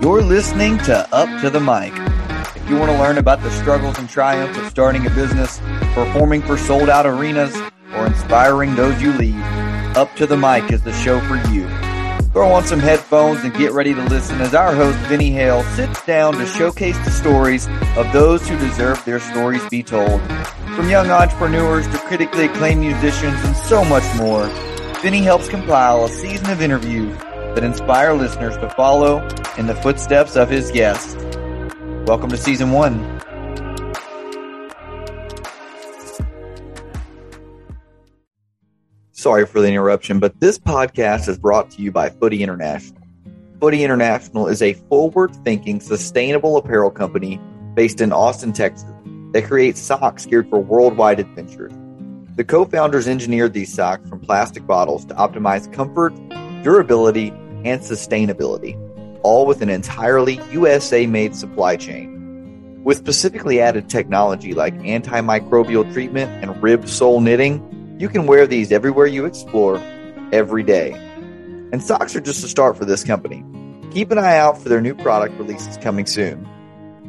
You're listening to Up to the Mic. If you want to learn about the struggles and triumphs of starting a business, performing for sold out arenas, or inspiring those you lead, Up to the Mic is the show for you. Throw on some headphones and get ready to listen as our host, Vinny Hale, sits down to showcase the stories of those who deserve their stories be told. From young entrepreneurs to critically acclaimed musicians and so much more, Vinny helps compile a season of interviews that inspire listeners to follow in the footsteps of his guests. Welcome to season one. Sorry for the interruption, but this podcast is brought to you by Footy International. Footy International is a forward thinking, sustainable apparel company based in Austin, Texas, that creates socks geared for worldwide adventures. The co founders engineered these socks from plastic bottles to optimize comfort, durability, and sustainability, all with an entirely USA made supply chain. With specifically added technology like antimicrobial treatment and ribbed sole knitting, you can wear these everywhere you explore, every day. And socks are just a start for this company. Keep an eye out for their new product releases coming soon.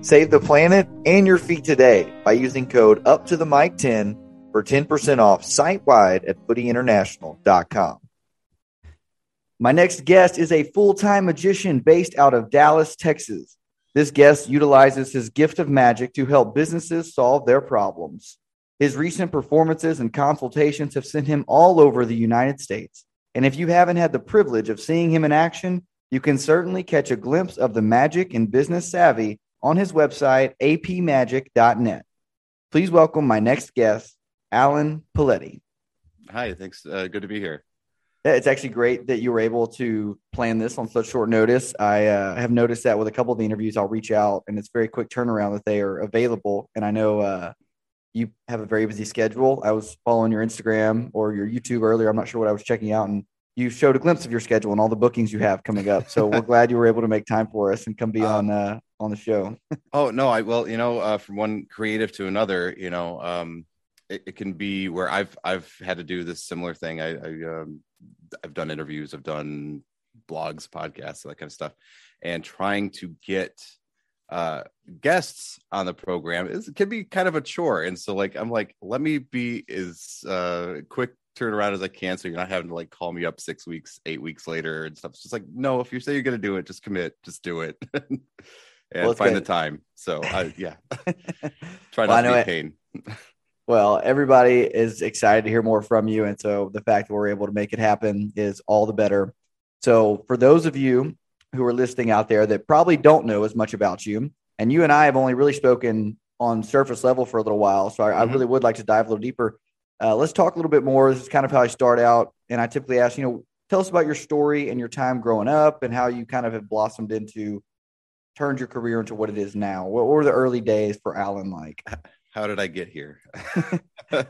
Save the planet and your feet today by using code up to the mic 10 for 10% off site wide at footyinternational.com. My next guest is a full time magician based out of Dallas, Texas. This guest utilizes his gift of magic to help businesses solve their problems. His recent performances and consultations have sent him all over the United States. And if you haven't had the privilege of seeing him in action, you can certainly catch a glimpse of the magic and business savvy on his website, apmagic.net. Please welcome my next guest, Alan Paoletti. Hi, thanks. Uh, good to be here. It's actually great that you were able to plan this on such short notice. I uh, have noticed that with a couple of the interviews, I'll reach out and it's very quick turnaround that they are available. And I know uh, you have a very busy schedule. I was following your Instagram or your YouTube earlier. I'm not sure what I was checking out, and you showed a glimpse of your schedule and all the bookings you have coming up. So we're glad you were able to make time for us and come be on uh, on the show. oh no, I well, you know, uh, from one creative to another, you know, um, it, it, can be where I've I've had to do this similar thing. I, I um, I've done interviews, I've done blogs, podcasts, that kind of stuff, and trying to get uh, guests on the program is can be kind of a chore. And so like I'm like, let me be as uh, quick turnaround as I can, so you're not having to like call me up six weeks, eight weeks later and stuff. It's just like, no, if you say you're gonna do it, just commit, just do it. and well, find good. the time. So I yeah. Try not well, to be pain. Well, everybody is excited to hear more from you. And so the fact that we're able to make it happen is all the better. So, for those of you who are listening out there that probably don't know as much about you. And you and I have only really spoken on surface level for a little while. So I, mm-hmm. I really would like to dive a little deeper. Uh, let's talk a little bit more. This is kind of how I start out. And I typically ask, you know, tell us about your story and your time growing up and how you kind of have blossomed into, turned your career into what it is now. What were the early days for Alan like? How did I get here?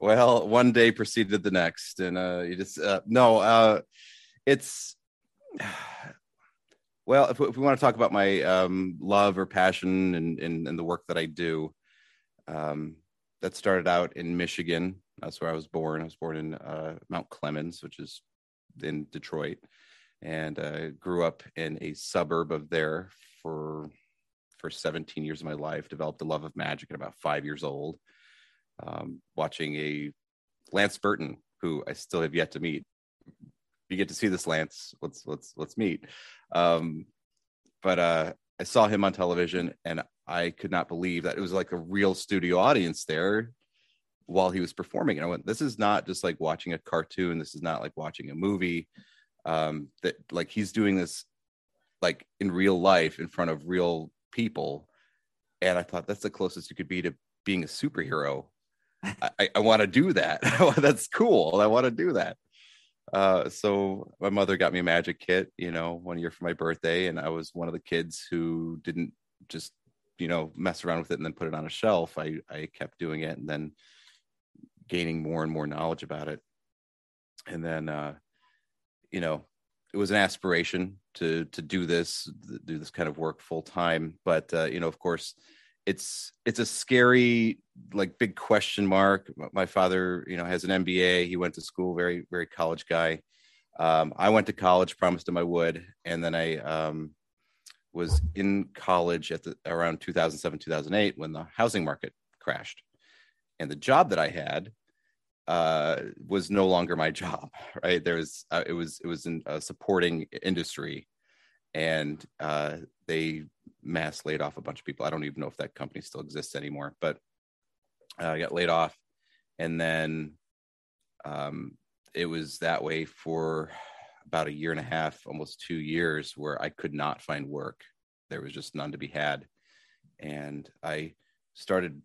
well, one day preceded the next. And uh, you just, uh, no, uh, it's, well, if, if we want to talk about my um, love or passion and, and, and, the work that I do, um, that started out in Michigan. That's where I was born. I was born in uh, Mount Clemens, which is in Detroit, and uh, grew up in a suburb of there for for 17 years of my life. Developed a love of magic at about five years old, um, watching a Lance Burton, who I still have yet to meet, you get to see this Lance, let's let's let's meet. Um, but uh, I saw him on television, and I could not believe that it was like a real studio audience there while he was performing. And I went, "This is not just like watching a cartoon. This is not like watching a movie. Um, that like he's doing this like in real life in front of real people." And I thought that's the closest you could be to being a superhero. I, I want to do that. that's cool. I want to do that. Uh, so my mother got me a magic kit, you know, one year for my birthday, and I was one of the kids who didn't just, you know, mess around with it and then put it on a shelf. I I kept doing it and then gaining more and more knowledge about it, and then, uh, you know, it was an aspiration to to do this, do this kind of work full time. But uh, you know, of course, it's it's a scary like big question mark. My father you know has an mba he went to school very very college guy. Um, i went to college promised him i would and then i um, was in college at the around 2007 2008 when the housing market crashed. And the job that i had uh, was no longer my job right there was uh, it was it was in a supporting industry and uh, they mass laid off a bunch of people i don't even know if that company still exists anymore but uh, i got laid off and then um, it was that way for about a year and a half, almost two years, where I could not find work. There was just none to be had. And I started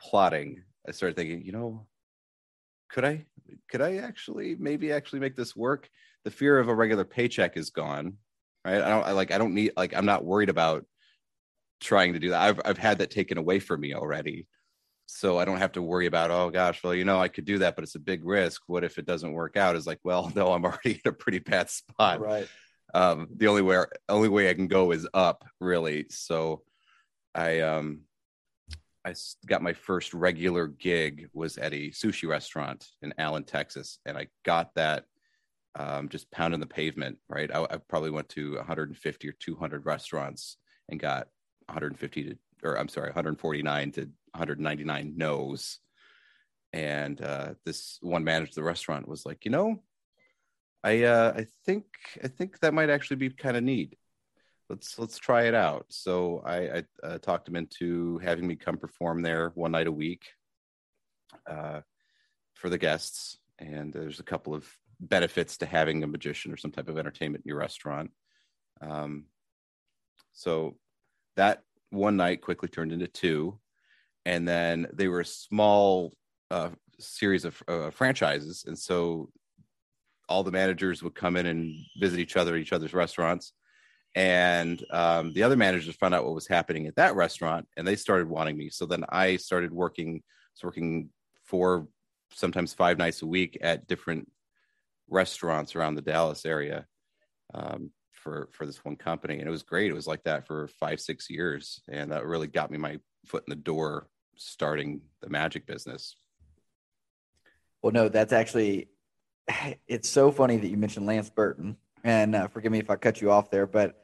plotting. I started thinking, you know, could I could I actually maybe actually make this work? The fear of a regular paycheck is gone. Right. I don't I like I don't need like I'm not worried about trying to do that. I've I've had that taken away from me already so I don't have to worry about, oh gosh, well, you know, I could do that, but it's a big risk. What if it doesn't work out? Is like, well, no, I'm already in a pretty bad spot. Right. Um, the only way only way I can go is up, really. So I um I got my first regular gig was at a sushi restaurant in Allen, Texas, and I got that um, just pounding the pavement. Right, I, I probably went to 150 or 200 restaurants and got 150 to, or I'm sorry, 149 to 199 no's. And uh, this one manager of the restaurant was like, you know, I uh, I think I think that might actually be kind of neat. Let's let's try it out. So I, I uh, talked him into having me come perform there one night a week uh, for the guests. And there's a couple of benefits to having a magician or some type of entertainment in your restaurant. Um, so that one night quickly turned into two and then they were a small uh, series of uh, franchises, and so all the managers would come in and visit each other at each other's restaurants, and um, the other managers found out what was happening at that restaurant, and they started wanting me. So then I started working, was working four, sometimes five nights a week at different restaurants around the Dallas area. Um, for for this one company and it was great it was like that for five six years and that really got me my foot in the door starting the magic business. Well, no, that's actually it's so funny that you mentioned Lance Burton, and uh, forgive me if I cut you off there, but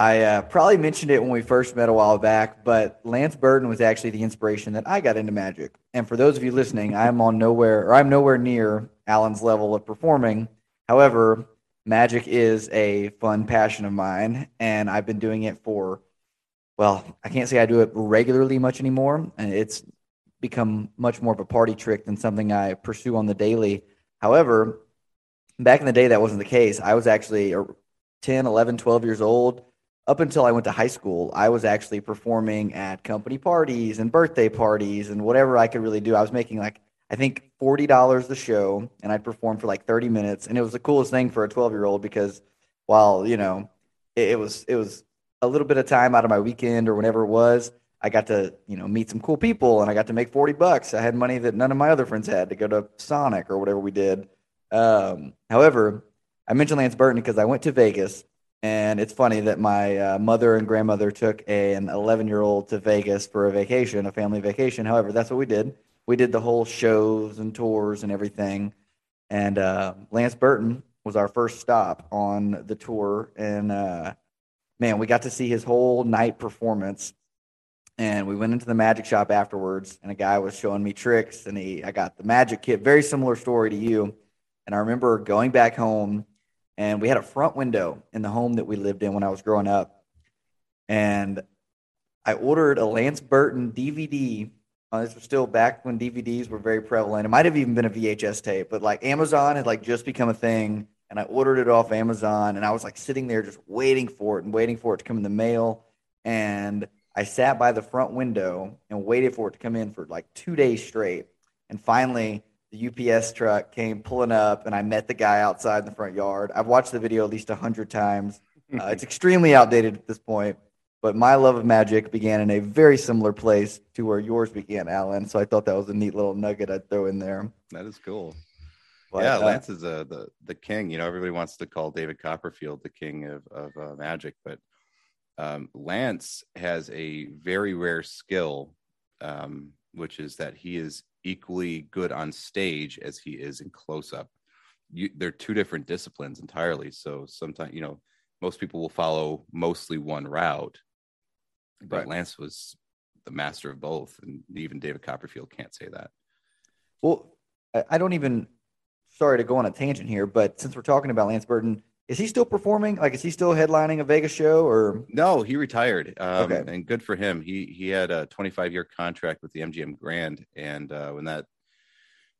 I uh, probably mentioned it when we first met a while back. But Lance Burton was actually the inspiration that I got into magic. And for those of you listening, I'm on nowhere, or I'm nowhere near Alan's level of performing. However, magic is a fun passion of mine, and I've been doing it for well, I can't say I do it regularly much anymore. And it's become much more of a party trick than something I pursue on the daily. However, back in the day, that wasn't the case. I was actually 10, 11, 12 years old. Up until I went to high school, I was actually performing at company parties and birthday parties and whatever I could really do. I was making like, I think $40 the show, and I'd perform for like 30 minutes. And it was the coolest thing for a 12 year old because while, you know, it, it was, it was a little bit of time out of my weekend or whenever it was, I got to, you know, meet some cool people and I got to make 40 bucks. I had money that none of my other friends had to go to Sonic or whatever we did. Um, however, I mentioned Lance Burton because I went to Vegas and it's funny that my uh, mother and grandmother took a, an 11 year old to Vegas for a vacation, a family vacation. However, that's what we did. We did the whole shows and tours and everything. And uh, Lance Burton was our first stop on the tour. And uh, man, we got to see his whole night performance. And we went into the magic shop afterwards, and a guy was showing me tricks, and he I got the magic kit. Very similar story to you. And I remember going back home, and we had a front window in the home that we lived in when I was growing up. And I ordered a Lance Burton DVD. Uh, this was still back when DVDs were very prevalent. It might have even been a VHS tape, but like Amazon had like just become a thing and I ordered it off Amazon and I was like sitting there just waiting for it and waiting for it to come in the mail. And I sat by the front window and waited for it to come in for like two days straight. And finally, the UPS truck came pulling up and I met the guy outside in the front yard. I've watched the video at least a hundred times. Uh, it's extremely outdated at this point, but my love of magic began in a very similar place to where yours began, Alan. So I thought that was a neat little nugget I'd throw in there. That is cool. But, yeah, uh, Lance is a, the the king. You know, everybody wants to call David Copperfield the king of of uh, magic, but um, Lance has a very rare skill, um, which is that he is equally good on stage as he is in close up. You, they're two different disciplines entirely. So sometimes, you know, most people will follow mostly one route, but Right. Lance was the master of both, and even David Copperfield can't say that. Well, I I don't even. Sorry to go on a tangent here, but since we're talking about Lance Burton, is he still performing? Like, is he still headlining a Vegas show? Or No, he retired, um, Okay. and good for him. He he had a 25 year contract with the MGM Grand, and uh, when that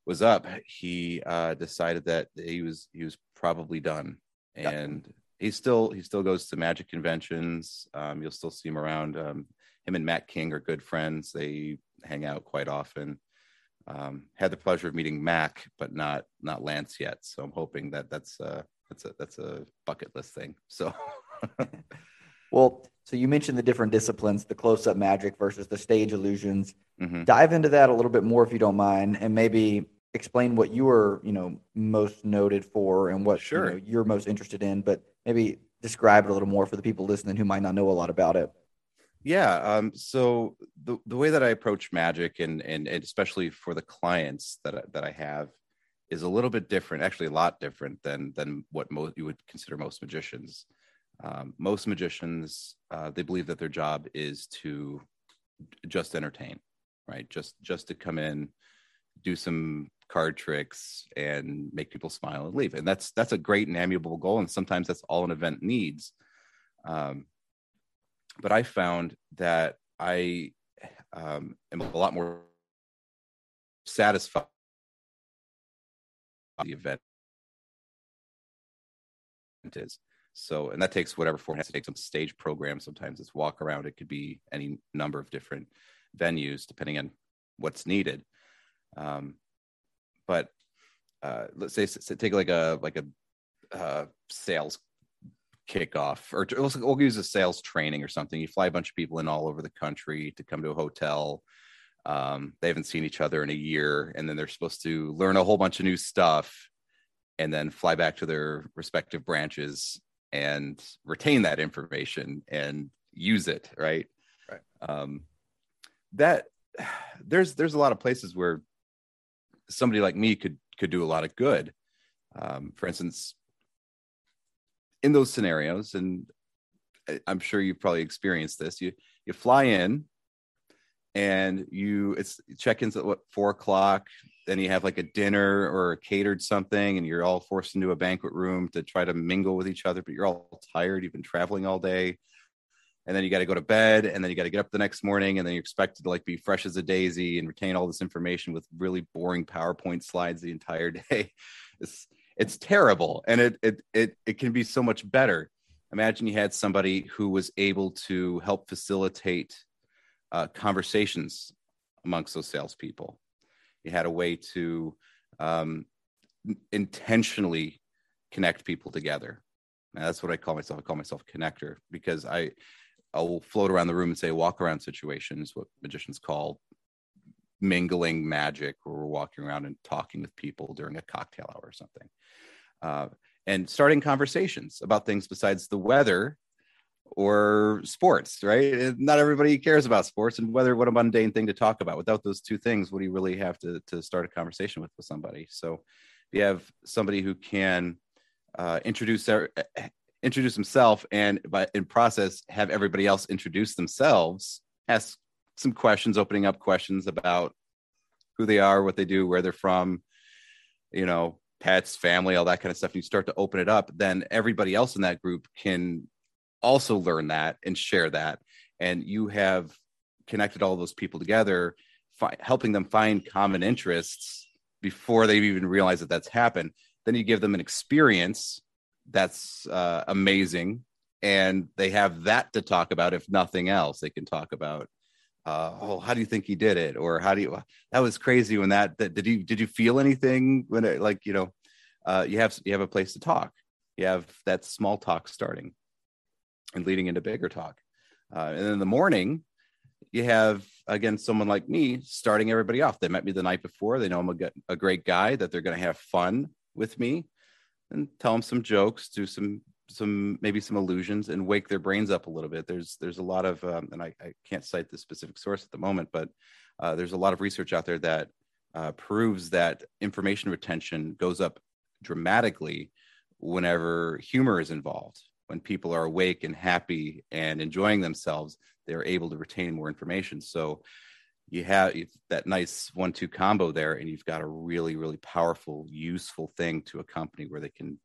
was up, he uh, decided that he was he was probably done, Yeah. and he still he still goes to Magic conventions. Um, you'll still see him around. Um, him and Mac King are good friends. They hang out quite often. Um, had the pleasure of meeting Mac, but not not Lance yet. So I'm hoping that that's uh, that's a that's a bucket list thing. So. well, so you mentioned the different disciplines, the close-up magic versus the stage illusions. mhm. Dive into that a little bit more if you don't mind, and maybe explain what you were, you know, most noted for and what you Sure. know, you're most interested in. But maybe describe it a little more for the people listening who might not know a lot about it. Yeah. Um, so the, the way that I approach magic and, and, and especially for the clients that, I- that I have is a little bit different, actually a lot different than, than what most you would consider most magicians. Um, most magicians, uh, they believe that their job is to just entertain, right? Just, just to come in, do some card tricks and make people smile and leave. And that's, that's a great and amiable goal. And sometimes that's all an event needs. Um, but I found that I um, am a lot more satisfied the event is. So, and that takes whatever form it has to take some stage program. Sometimes it's walk around. It could be any number of different venues depending on what's needed. Um, but uh, let's say, say take like a like a uh, sales kickoff or we'll, we'll use a sales training or something you fly a bunch of people in all over the country to come to a hotel um, they haven't seen each other in a year and then they're supposed to learn a whole bunch of new stuff and then fly back to their respective branches and retain that information and use it right Right. um, that there's there's a lot of places where somebody like me could could do a lot of good um, for instance in those scenarios, and I- I'm sure you've probably experienced this. You you fly in, and you it's check-ins at what four o'clock. Then you have like a dinner or a catered something, and you're all forced into a banquet room to try to mingle with each other. But you're all tired. You've been traveling all day, and then you got to go to bed, and then you got to get up the next morning, and then you're expected to like be fresh as a daisy and retain all this information with really boring PowerPoint slides the entire day. It's it's terrible and it it it, it can be so much better imagine you had somebody who was able to help facilitate uh, conversations amongst those salespeople. You had a way to um, intentionally connect people together. And that's what i call myself. I call myself connector because i i will float around the room and say walk around situations what magicians call mingling magic where we're walking around and talking with people during a cocktail hour or something. Uh, and starting conversations about things besides the weather or sports right? Eh, not everybody cares about sports and whether what a mundane thing to talk about. Without those two things what do you really have to, to start a conversation with with somebody? So you have somebody who can uh, introduce their eh, eh, introduce himself and by in process have everybody else introduce themselves ask some questions opening up questions about who they are what they do where they're from you know pets family all that kind of stuff and you start to open it up then everybody else in that group can also learn that and share that. And you have connected all those people together fi- helping them find common interests before they even realize that that's happened. Then you give them an experience that's uh, amazing and they have that to talk about if nothing else. They can talk about uh, oh how do you think he did it? Or how do you that was crazy when that, that did you did you feel anything when it like you know uh, you have you have a place to talk. You have that small talk starting and leading into bigger talk. Uh, and in the morning you have again someone like me starting everybody off. They met me the night before. They know i'm a, a great guy that they're going to have fun with me and tell them some jokes do some some maybe some illusions and wake their brains up a little bit. There's there's a lot of um, and I, I can't cite the specific source at the moment but uh, there's a lot of research out there that uh, proves that information retention goes up dramatically whenever humor is involved when people are awake and happy and enjoying themselves, they're able to retain more information. So you have that nice one-two combo there, and you've got a really, really powerful, useful thing to a company where they can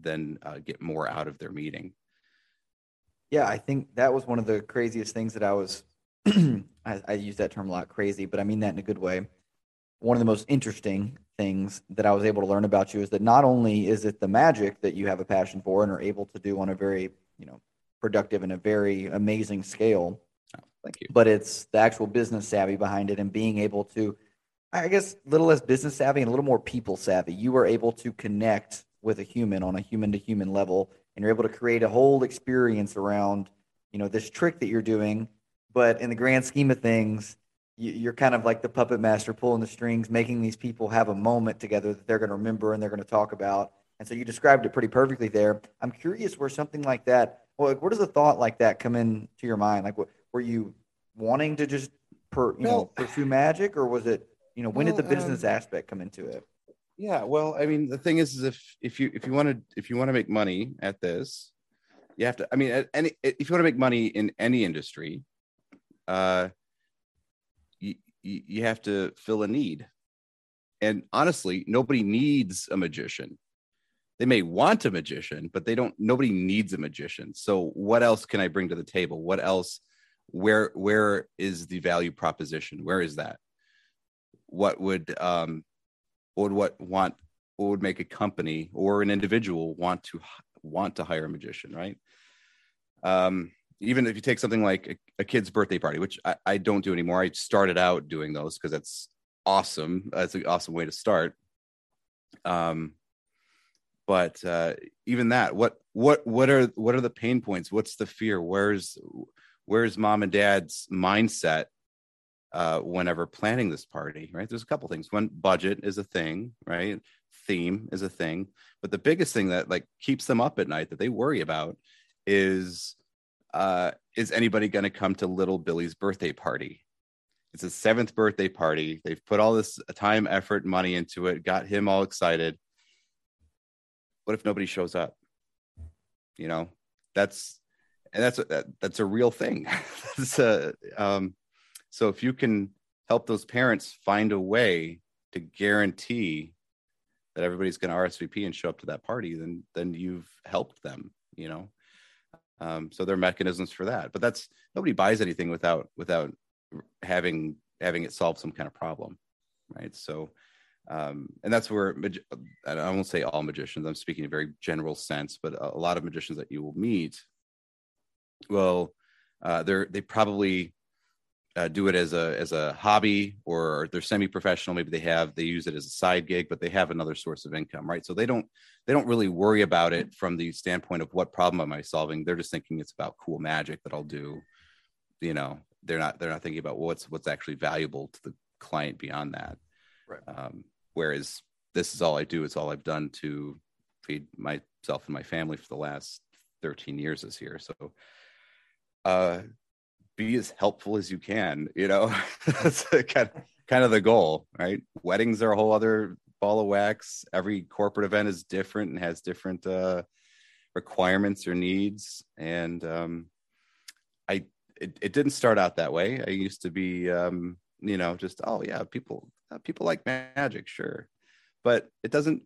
then uh, get more out of their meeting. Yeah, I think that was one of the craziest things that I was. I, I use that term a lot, crazy, but I mean that in a good way. One of the most interesting things that I was able to learn about you is that not only is it the magic that you have a passion for and are able to do on a very, you know, productive and a very amazing scale. Oh, thank you. But it's the actual business savvy behind it and being able to, I guess, a little less business savvy and a little more people savvy. You were able to connect with a human on a human to human level, and you're able to create a whole experience around, you know, this trick that you're doing. But in the grand scheme of things, you're kind of like the puppet master pulling the strings, making these people have a moment together that they're going to remember and they're going to talk about. And so you described it pretty perfectly there. I'm curious where something like that, well, where does a thought like that come into your mind? Like, were you wanting to just, per, you well, know, pursue magic, or was it, you know, when well, did the business um, aspect come into it? Yeah, well, I mean, the thing is, is if if you if you want to if you want to make money at this, you have to. I mean, at any if you want to make money in any industry, uh, you, have to fill a need. And honestly, nobody needs a magician. They may want a magician, but they don't nobody needs a magician. So what else can I bring to the table? What else where where is the value proposition? Where is that? What would um would what want what would make a company or an individual want to want to hire a magician, right? Um even if you take something like a, a kid's birthday party, which I, I, don't do anymore. I started out doing those because that's awesome. That's an awesome way to start. Um, but uh, even that, what what what are what are the pain points? What's the fear? Where's where's mom and dad's mindset uh, whenever planning this party? Right. There's a couple things. One, budget is a thing. Right. Theme is a thing. But the biggest thing that like keeps them up at night that they worry about is uh, is anybody going to come to little Billy's birthday party? It's his seventh birthday party. They've put all this time, effort, money into it, got him all excited. What if nobody shows up? You know, that's and that's that, that's a real thing. that's a, um, so if you can help those parents find a way to guarantee that everybody's going to RSVP and show up to that party, then then you've helped them. You know, um, so there are mechanisms for that, but that's nobody buys anything without without having having it solve some kind of problem, right? So, um, and that's where I won't say all magicians. I'm speaking in a very general sense, but a, lot of magicians that you will meet, well, uh, they're they probably uh, do it as a as a hobby or they're semi-professional. Maybe they have they use it as a side gig but they have another source of income right? So they don't they don't really worry about it from the standpoint of what problem am i solving. They're just thinking it's about cool magic that i'll do. You know they're not they're not thinking about what's what's actually valuable to the client beyond that. Right. Um, whereas this is all i do. It's all i've done to feed myself and my family for the last 13 years this year. So uh be as helpful as you can you know? That's kind of, kind of the goal right? Weddings are a whole other ball of wax. Every corporate event is different and has different uh, requirements or needs. And um, i it, it didn't start out that way. I used to be um, you know just oh yeah people uh, people like magic sure. But it doesn't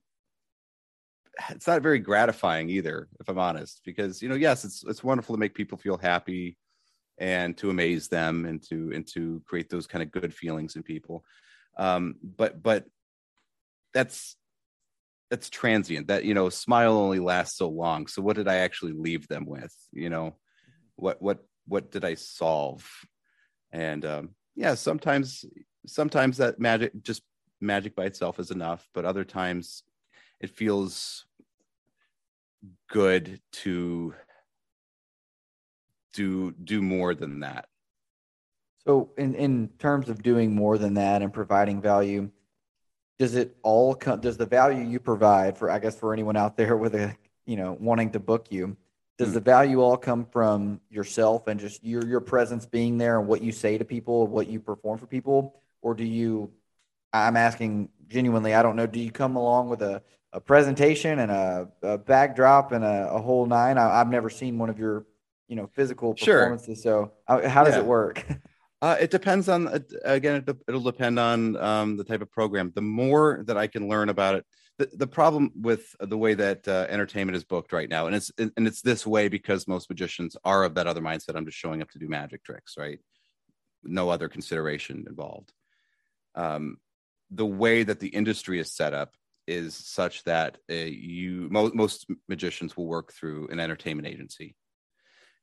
it's not very gratifying either if i'm honest because you know yes it's it's wonderful to make people feel happy and to amaze them and to and to create those kind of good feelings in people. Um, but but that's that's transient. That you know smile only lasts so long. So what did i actually leave them with? You know what what what did i solve? And um, yeah sometimes sometimes that magic just magic by itself is enough but other times it feels good to do do more than that. So, in in terms of doing more than that and providing value, does it all come? Does the value you provide for, I guess, for anyone out there with a you know wanting to book you, does mm. the value all come from yourself and just your your presence being there and what you say to people, what you perform for people, or do you? I'm asking genuinely. I don't know. Do you come along with a a presentation and a, a backdrop and a, a whole nine. I, have never seen one of your, you know, physical performances. Sure. So uh, how does yeah. it work? Uh, it depends on again. It, will depend on um, the type of program. The more that I can learn about it, the, the problem with the way that uh, entertainment is booked right now, and it's and it's this way because most magicians are of that other mindset. I'm just showing up to do magic tricks, right? No other consideration involved. Um, the way that the industry is set up is such that uh, you mo- most magicians will work through an entertainment agency,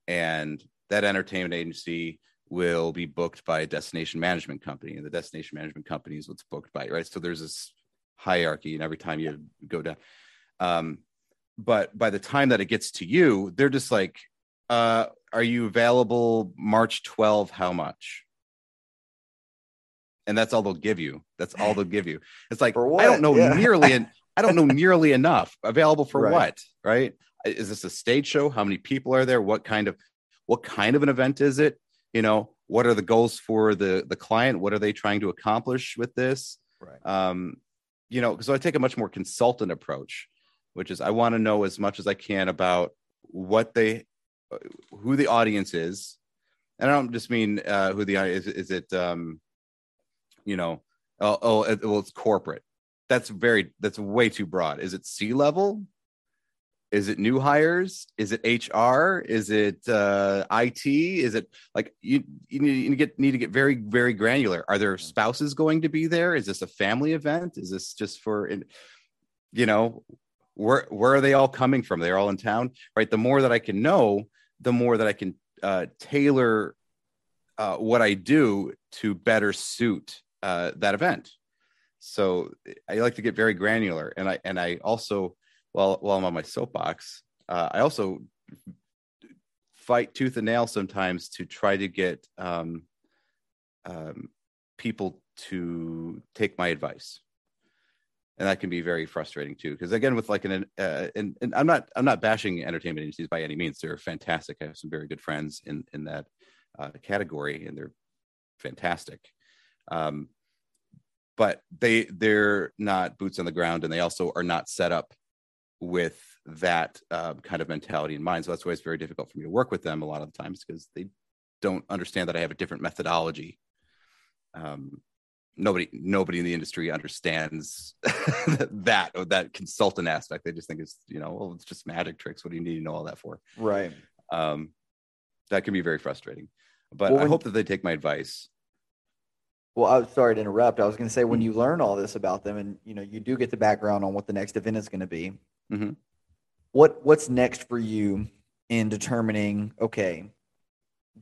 and that entertainment agency will be booked by a destination management company, and the destination management company is what's booked by right. So there's this hierarchy, and every time you go down, um, but by the time that it gets to you, they're just like, uh, "Are you available March 12? How much?" and that's all they'll give you. That's all they'll give you. It's like I don't know yeah. nearly and I don't know nearly enough available for right. what, right? Is this a stage show? How many people are there? What kind of what kind of an event is it? You know, what are the goals for the the client? What are they trying to accomplish with this? Right. Um, you know, so I take a much more consultant approach, which is I want to know as much as I can about what they who the audience is. And I don't just mean uh, who the is. Is it um, you know, oh, oh it, well, it's corporate. That's very, that's way too broad. Is it C level? Is it new hires? Is it HR? Is it uh, IT? Is it like you, you need, you get need to get very very granular? Are there spouses going to be there? Is this a family event? Is this just for, you know, where where are they all coming from? They're all in town, right? The more that I can know, the more that I can uh, tailor uh, what I do to better suit uh, that event. So I like to get very granular, and I and I also while while I'm on my soapbox, uh, I also fight tooth and nail sometimes to try to get um, um, people to take my advice. And that can be very frustrating too because again with like an uh, and, i'm not i'm not bashing entertainment agencies by any means. They're fantastic. I have some very good friends in in that uh, category and they're fantastic. Um, but they they're not boots on the ground and they also are not set up with that uh, kind of mentality in mind. So that's why it's very difficult for me to work with them a lot of the times because they don't understand that i have a different methodology. Um, nobody nobody in the industry understands that or that consultant aspect. They just think it's you know well it's just magic tricks. What do you need to know all that for? Right. Um, that can be very frustrating. But well, i hope that they take my advice. Well, I'm sorry to interrupt. I was going to say when mm-hmm. you learn all this about them, and you know you do get the background on what the next event is going to be. Mm-hmm. What what's next for you in determining? Okay,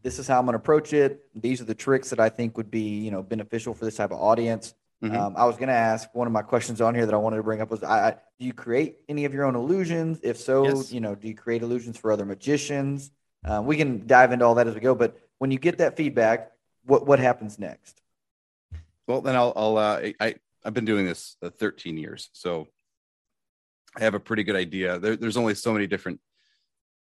this is how I'm going to approach it. These are the tricks that I think would be you know beneficial for this type of audience. Mm-hmm. Um, I was going to ask one of my questions on here that I wanted to bring up was: I, I, Do you create any of your own illusions? If so, yes. you know, do you create illusions for other magicians? Uh, we can dive into all that as we go. But when you get that feedback, what what happens next? Well, then I'll, I'll uh, I, I've been doing this uh, 13 years, so I have a pretty good idea. There, there's only so many different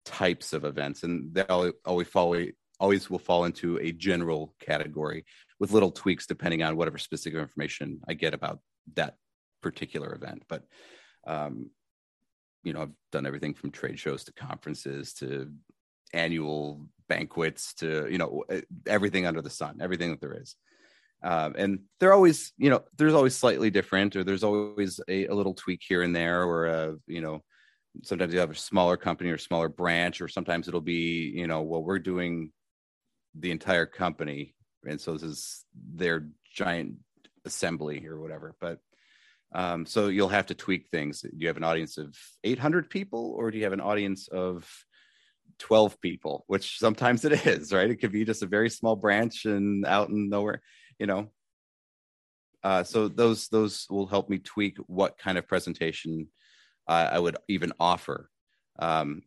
types of events, and they always always will fall into a general category with little tweaks depending on whatever specific information I get about that particular event. But um, you know, I've done everything from trade shows to conferences to annual banquets to you know everything under the sun, everything that there is um, and they're always you know there's always slightly different or there's always a, a little tweak here and there or a you know sometimes you have a smaller company or smaller branch or sometimes it'll be you know well we're doing the entire company and so this is their giant assembly or whatever. But um, so you'll have to tweak things. Do you have an audience of 800 people or do you have an audience of 12 people? Which sometimes it is right? It could be just a very small branch and out in nowhere you know uh, so those those will help me tweak what kind of presentation uh, I would even offer. Um,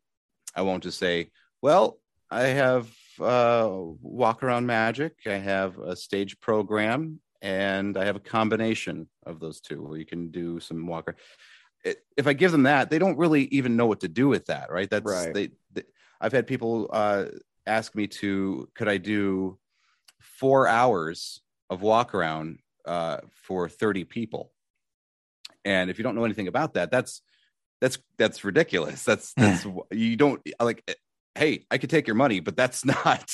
I won't just say, "Well, I have uh, walk around magic. I have a stage program, and I have a combination of those two where you can do some walker." If I give them that, they don't really even know what to do with that, right? That's right. They, they, I've had people uh, ask me to, could I do four hours of walk around uh, for 30 people. And if you don't know anything about that, that's that's that's ridiculous. That's that's you don't like. Hey, I could take your money, but that's not.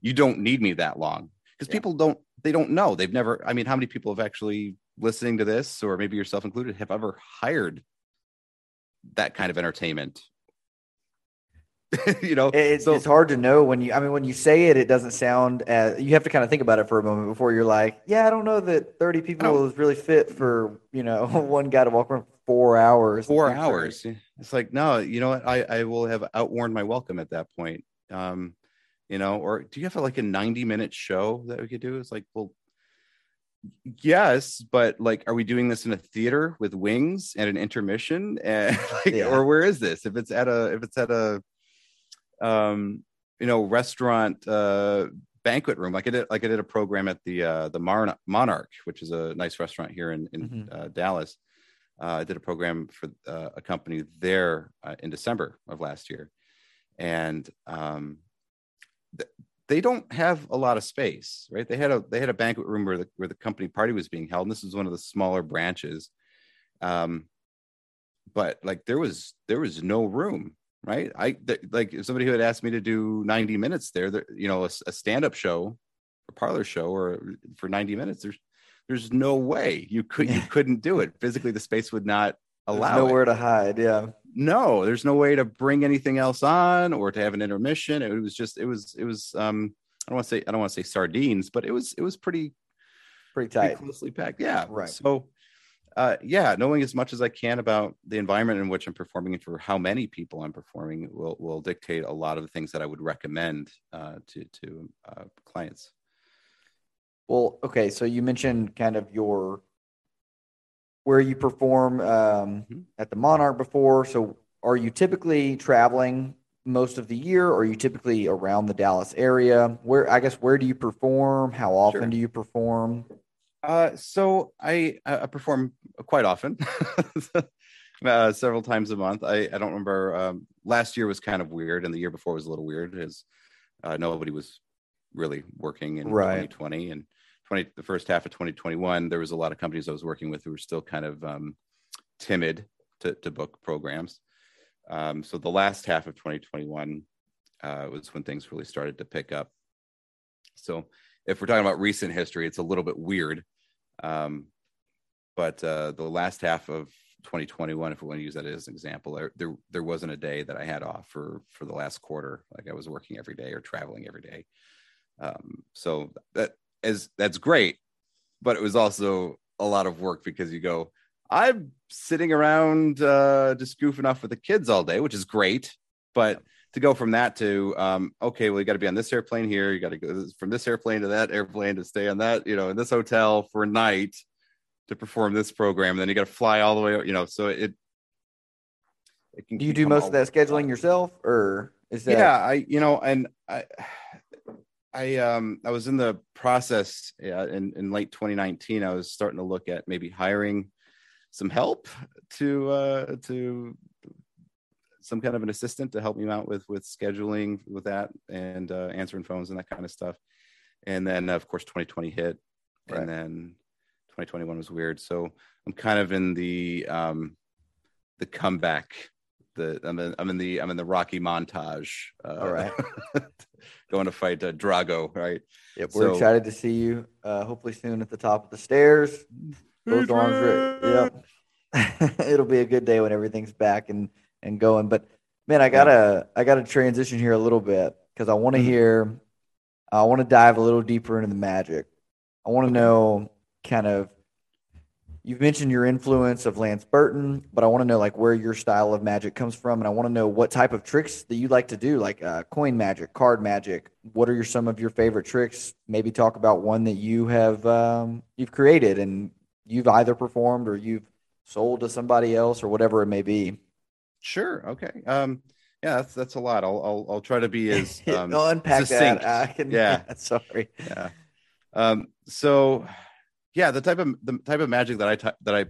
You don't need me that long because Yeah. people don't they don't know. They've never. I mean, how many people have actually listening to this, or maybe yourself included, have ever hired that kind of entertainment? you know, It's, so it's hard to know when you. I mean, when you say it, it doesn't sound. As, you have to kind of think about it for a moment before you're like, "Yeah, I don't know that 30 people is really fit for you know one guy to walk around for four hours." four like, hours. It's like, no, you know what? I, I will have outworn my welcome at that point. Um, you know, or do you have like a 90 minute show that we could do? It's like, well, yes, but like, are we doing this in a theater with wings and an intermission? And like, Yeah. or where is this? If it's at a, if it's at a, um, you know, restaurant, uh, banquet room, like I did, like I did a program at the, uh, the Mar- Monarch, which is a nice restaurant here in, in Mhm. uh, Dallas. Uh, I did a program for uh, a company there uh, in December of last year, and um, th- they don't have a lot of space, right? They had a they had a banquet room where the where the company party was being held, and this was one of the smaller branches. Um, but like there was there was no room, right? I th- like if somebody who had asked me to do ninety minutes there, there you know, a, a stand up show, a parlor show, or for ninety minutes, there's there's no way you could you couldn't do it physically. The space would not There's allow nowhere it. to hide. Yeah. No, there's no way to bring anything else on or to have an intermission. It was just it was it was um I don't want to say I don't want to say sardines, but it was it was pretty Pretty pretty closely packed. Yeah. Right. So, uh, yeah, knowing as much as I can about the environment in which I'm performing and for how many people I'm performing will will dictate a lot of the things that I would recommend uh, to to uh, clients. Well, okay. So you mentioned kind of your where you perform um, Mhm. at the Monarch before. So are you typically traveling most of the year, or are you typically around the Dallas area? Where I guess where do you perform? How often Sure. do you perform? Uh, so I I perform quite often, uh, several times a month. I I don't remember. Um, last year was kind of weird, and the year before was a little weird, as uh, nobody was really working in Right. 2020 and 20 the first half of 2021. There was a lot of companies I was working with who were still kind of um, timid to to book programs. Um, so the last half of 2021 uh, was when things really started to pick up. So if we're talking about recent history, it's a little bit weird. Um, but uh, the last half of 2021, if we want to use that as an example, there, there wasn't a day that I had off for for the last quarter. Like I was working every day or traveling every day. Um, so that is that's great, but it was also a lot of work because you go, I'm sitting around uh, just goofing off with the kids all day, which is great, but to go from that to um, okay, well, you got to be on this airplane here. You got to go from this airplane to that airplane to stay on that, you know, in this hotel for a night to perform this program. then you got to fly all the way, you know. So it. it can Do you do most of that scheduling yourself, or is that? yeah i you know and i i um i was in the process uh, in in late 2019 i was starting to look at maybe hiring some help to uh to some kind of an assistant to help me out with with scheduling with that and uh answering phones and that kind of stuff and then of course 2020 hit Right. and then 2021 was weird so i'm kind of in the um the comeback the I'm in, I'm in the I'm in the Rocky montage. Uh, All right. going to fight uh, Drago, right? Yep, we're So- excited to see you. Uh, hopefully soon at the top of the stairs. Both arms Yep. It'll be a good day when everything's back and and going. But man, I gotta I gotta transition here a little bit because I want to Mhm. hear. I want to dive a little deeper into the magic. I want to know kind of. You've mentioned your influence of Lance Burton, but I want to know like where your style of magic comes from, and I want to know what type of tricks that you like to do, like uh, coin magic, card magic. What are your some of your favorite tricks? Maybe talk about one that you have um, you've created and you've either performed or you've sold to somebody else or whatever it may be. Sure. Okay. Um, yeah, that's that's a lot. I'll I'll, I'll try to be as um, no, unpack succinct. that. Can, Yeah. sorry. yeah. Um, so yeah, the type of the type of magic that I t- that I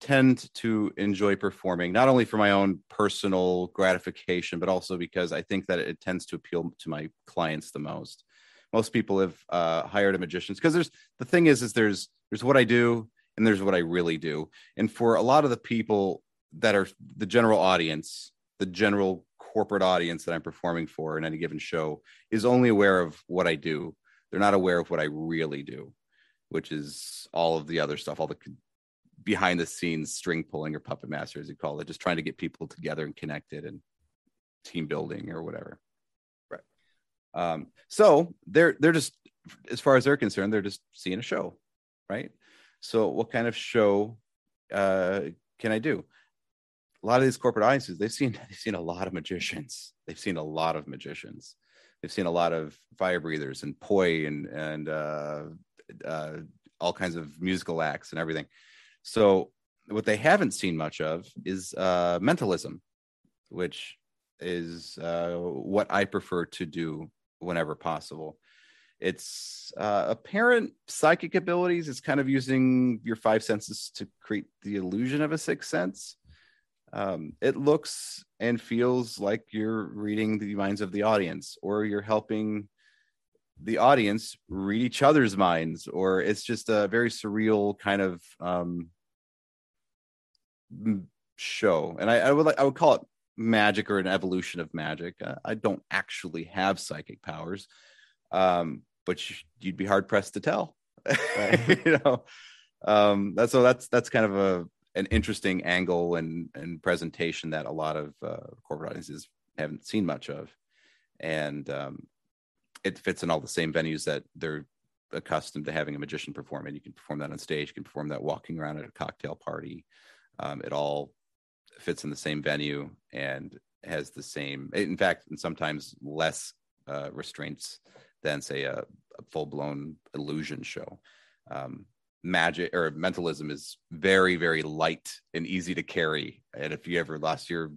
tend to enjoy performing, not only for my own personal gratification, but also because I think that it tends to appeal to my clients the most. Most people have uh, hired a magician because there's the thing is is there's there's what I do and there's what I really do. And for a lot of the people that are the general audience, the general corporate audience that I'm performing for in any given show is only aware of what I do. They're not aware of what I really do, which is all of the other stuff, all the behind the scenes string pulling or puppet master, as you call it, just trying to get people together and connected and team building or whatever. Right. Um, so they're they're just as far as they're concerned, they're just seeing a show, right? So what kind of show uh, can I do? A lot of these corporate audiences, they've seen they've seen a lot of magicians. They've seen a lot of magicians. They've seen a lot of fire breathers and poi and and uh, uh, all kinds of musical acts and everything. So what they haven't seen much of is uh, mentalism, which is uh, what I prefer to do whenever possible. It's uh, apparent psychic abilities. It's kind of using your five senses to create the illusion of a sixth sense. Um, it looks and feels like you're reading the minds of the audience, or you're helping the audience read each other's minds, or it's just a very surreal kind of um, show, and I, I, would like I would call it magic or an evolution of magic. Uh, I don't actually have psychic powers, um, but you'd be hard pressed to tell. you know, um, that's so that's that's kind of a an interesting angle and and presentation that a lot of uh, corporate audiences haven't seen much of, and um, it fits in all the same venues that they're accustomed to having a magician perform and you can perform that on stage you can perform that walking around at a cocktail party. Um, it all fits in the same venue and has the same, in fact, and sometimes less uh, restraints than, say, a, a full blown illusion show. Um, magic or mentalism is very, very light and easy to carry. And if you ever lost your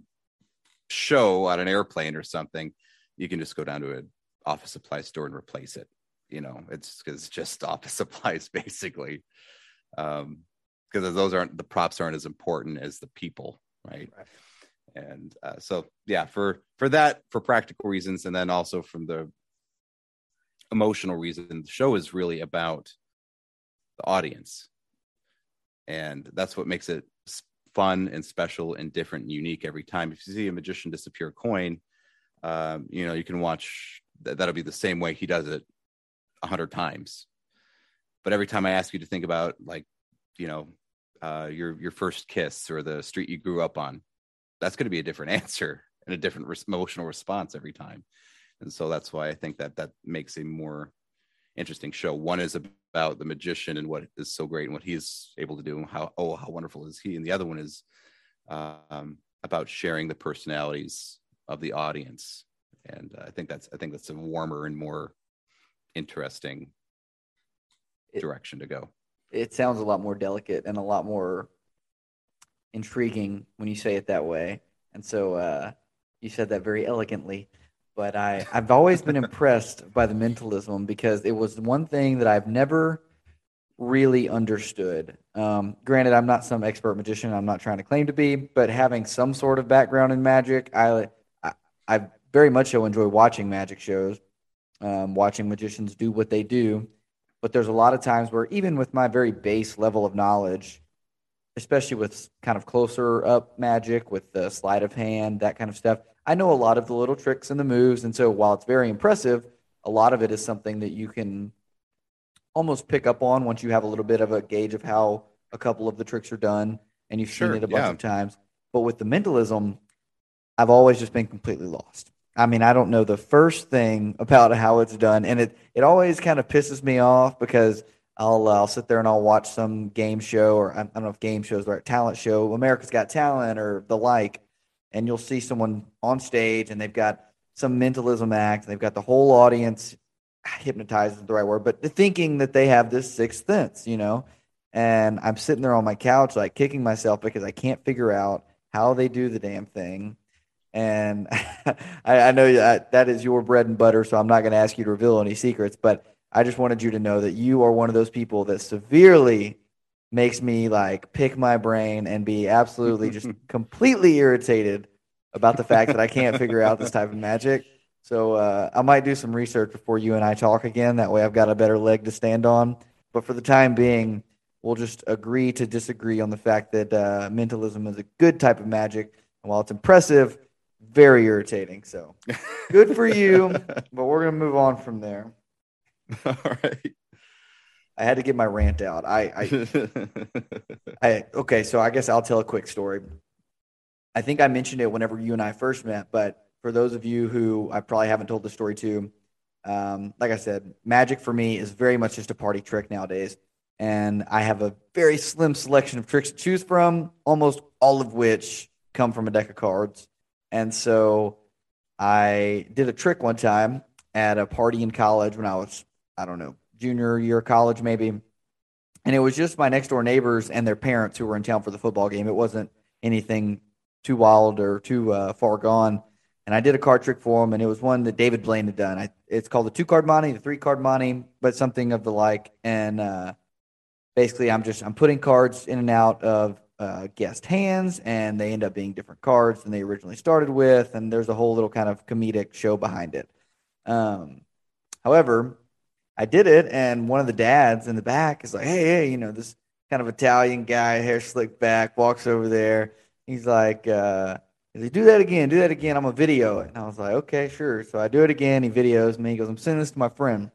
show on an airplane or something, you can just go down to an office supply store and replace it. You know, it's because just office supplies basically. Um, because those aren't the props aren't as important as the people, right? right. And uh, so, yeah, for for that, for practical reasons, and then also from the emotional reason, the show is really about the audience, and that's what makes it fun and special and different and unique every time. If you see a magician disappear a coin, um, you know you can watch. That'll be the same way he does it a hundred times. But every time I ask you to think about like you know uh, your your first kiss or the street you grew up on that's going to be a different answer and a different re- emotional response every time and so that's why i think that that makes a more interesting show one is about the magician and what is so great and what he's able to do and how oh how wonderful is he and the other one is um, about sharing the personalities of the audience and uh, i think that's i think that's a warmer and more interesting direction to go it sounds a lot more delicate and a lot more intriguing when you say it that way. And so uh, you said that very elegantly. But I, I've always been impressed by the mentalism because it was one thing that I've never really understood. Um, granted, I'm not some expert magician. I'm not trying to claim to be, but having some sort of background in magic, I, I, I very much so enjoy watching magic shows, um, watching magicians do what they do. But there's a lot of times where, even with my very base level of knowledge, especially with kind of closer up magic, with the sleight of hand, that kind of stuff, I know a lot of the little tricks and the moves. And so while it's very impressive, a lot of it is something that you can almost pick up on once you have a little bit of a gauge of how a couple of the tricks are done and you've sure, seen it a bunch yeah. of times. But with the mentalism, I've always just been completely lost. I mean, I don't know the first thing about how it's done, and it it always kind of pisses me off because I'll uh, I'll sit there and I'll watch some game show or I don't know if game shows or talent show, America's Got Talent or the like, and you'll see someone on stage and they've got some mentalism act, and they've got the whole audience hypnotized is the right word, but thinking that they have this sixth sense, you know, and I'm sitting there on my couch like kicking myself because I can't figure out how they do the damn thing. And I, I, know that, that is your bread and butter, so I'm not going to ask you to reveal any secrets, but I just wanted you to know that you are one of those people that severely makes me like pick my brain and be absolutely just completely irritated about the fact that I can't figure out this type of magic. So uh, I might do some research before you and I talk again. That way I've got a better leg to stand on. But for the time being, we'll just agree to disagree on the fact that uh, mentalism is a good type of magic, and while it's impressive, very irritating. So good for you, but we're gonna move on from there. All right. I had to get my rant out. I, I, I okay, so I guess I'll tell a quick story. I think I mentioned it whenever you and I first met, but for those of you who I probably haven't told the story to, um, like I said, magic for me is very much just a party trick nowadays. And I have a very slim selection of tricks to choose from, almost all of which come from a deck of cards. And so I did a trick one time at a party in college when I was, I don't know, junior year of college maybe. And it was just my next door neighbors and their parents who were in town for the football game. It wasn't anything too wild or too uh, far gone. And I did a card trick for them, and it was one that David Blaine had done. I, it's called the two card monte, the three card monte, but something of the like. And uh, basically, I'm just I'm putting cards in and out of uh, guest hands, and they end up being different cards than they originally started with. And there's a whole little kind of comedic show behind it. Um, however, I did it, and one of the dads in the back is like, "Hey, hey, you know this kind of Italian guy, hair slicked back, walks over there. He's like." Uh, do that again, do that again. I'm a video it. And I was like, okay, sure. So I do it again. He videos me. He goes, I'm sending this to my friend.